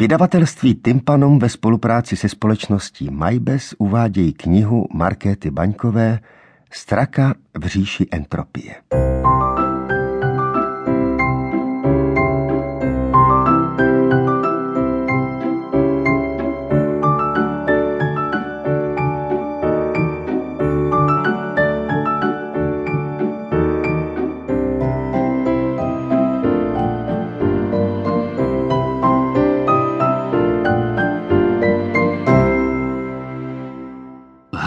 Vydavatelství Tympanum ve spolupráci se společností Majbes uvádějí knihu Markéty Baňkové Straka v říši entropie.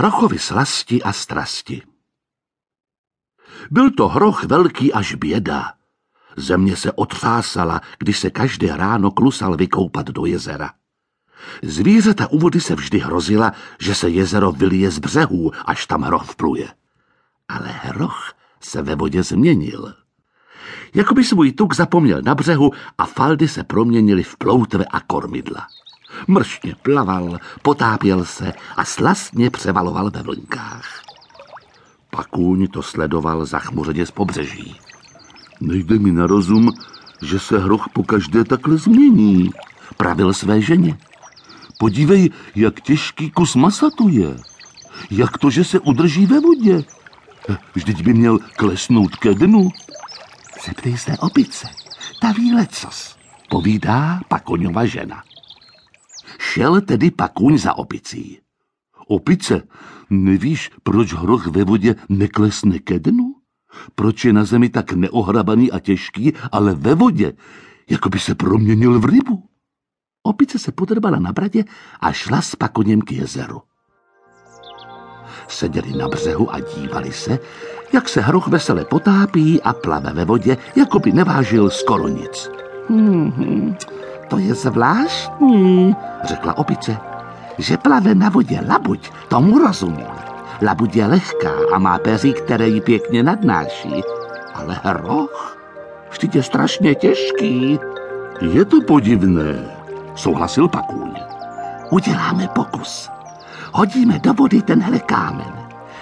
Hrochovi slasti a strasti. Byl to hroch velký až běda. Země se otřásala, když se každé ráno klusal vykoupat do jezera. Zvířata u vody se vždy hrozila, že se jezero vylije z břehů, až tam hroch vpluje. Ale hroch se ve vodě změnil. Jakoby svůj tuk zapomněl na břehu a faldy se proměnily v ploutve a kormidla. Mršně plaval, potápěl se a slastně převaloval ve vlnkách. Pakůň to sledoval zachmuřeně z pobřeží. Nejde mi na rozum, že se hroch po každé takhle změní, pravil své ženě. Podívej, jak těžký kus masa to je. Jak to, že se udrží ve vodě? Vždyť by měl klesnout ke dnu. Zeptej se opice, ta ví lecos, povídá Pakoňova žena. Šel tedy pakuň za opicí. Opice, nevíš, proč hroch ve vodě neklesne ke dnu? Proč je na zemi tak neohrabaný a těžký, ale ve vodě, jako by se proměnil v rybu? Opice se podrbala na bradě a šla s pakoněm k jezeru. Seděli na břehu a dívali se, jak se hroch vesele potápí a plave ve vodě, jako by nevážil skoro nic. Hmm, hmm, to je zvláštní, řekla opice. Že plave na vodě labuť, tomu rozumím. Labuť je lehká a má peří, které ji pěkně nadnáší. Ale hroch, vždyť je strašně těžký. Je to podivné, souhlasil Pakůň. Uděláme pokus. Hodíme do vody tenhle kámen.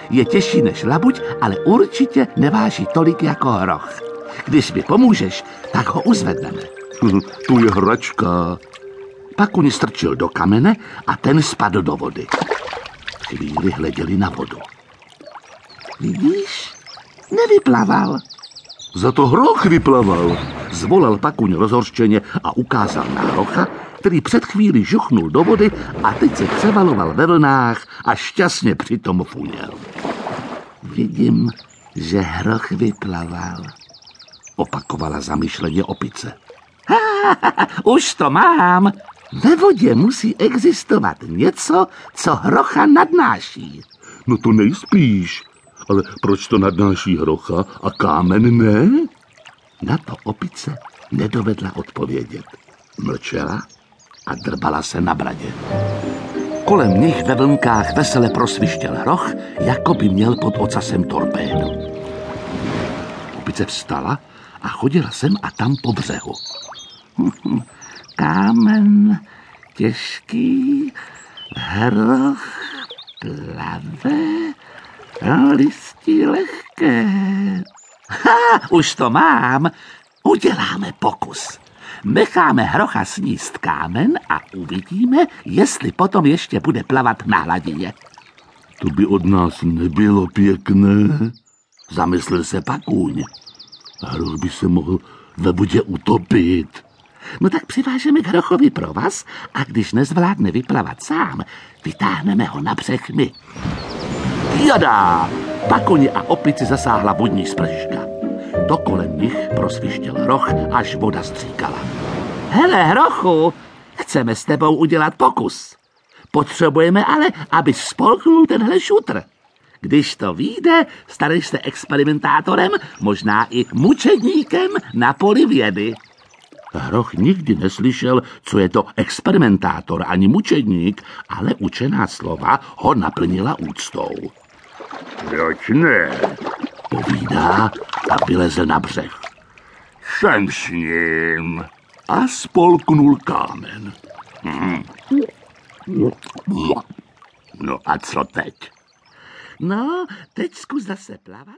Je těžší než labuť, ale určitě neváží tolik jako hroch. Když mi pomůžeš, tak ho uzvedneme. Tu je hračka. Pakuň strčil do kamene a ten spadl do vody. Chvíli hleděli na vodu. Vidíš? Nevyplaval. Za to hroch vyplaval. Zvolal Pakuň rozhorčeně a ukázal na hrocha, který před chvíli žuchnul do vody a teď se převaloval ve vlnách a šťastně přitom funěl. Vidím, že hroch vyplaval, opakovala zamyšleně opice. Už to mám. Ve vodě musí existovat něco, co hrocha nadnáší. No to nejspíš. Ale proč to nadnáší hrocha a kámen ne? Na to opice nedovedla odpovědět. Mlčela a drbala se na bradě. Kolem nich ve vlnkách vesele prosvištěl hroch, jako by měl pod ocasem torpédu. Opice vstala a chodila sem a tam po břehu. Kámen těžký, hroch plave, listí lehké. Ha, už to mám. Uděláme pokus. Necháme hrocha sníst kámen a uvidíme, jestli potom ještě bude plavat na hladině. To by od nás nebylo pěkné, zamyslel se Pakůň. Hroch by se mohl ve vodě utopit. No tak přivážeme Hrochovi pro vás a když nezvládne vyplavat sám, vytáhneme ho na břeh my. Jadá! Pakoni a opici zasáhla vodní sprška. To kolem nich prosvištěl hroch, až voda stříkala. Hele, hrochu, chceme s tebou udělat pokus. Potřebujeme ale, aby spolknul tenhle šutr. Když to vyjde, staneš se experimentátorem, možná i mučedníkem na poli vědy. Hroch nikdy neslyšel, co je to experimentátor ani mučedník, ale učená slova ho naplnila úctou. Proč ne? Povídá a vylezl na břeh. Jsem s ním. A spolknul kámen. Hm. No a co teď? No, teď zkus zase plavat.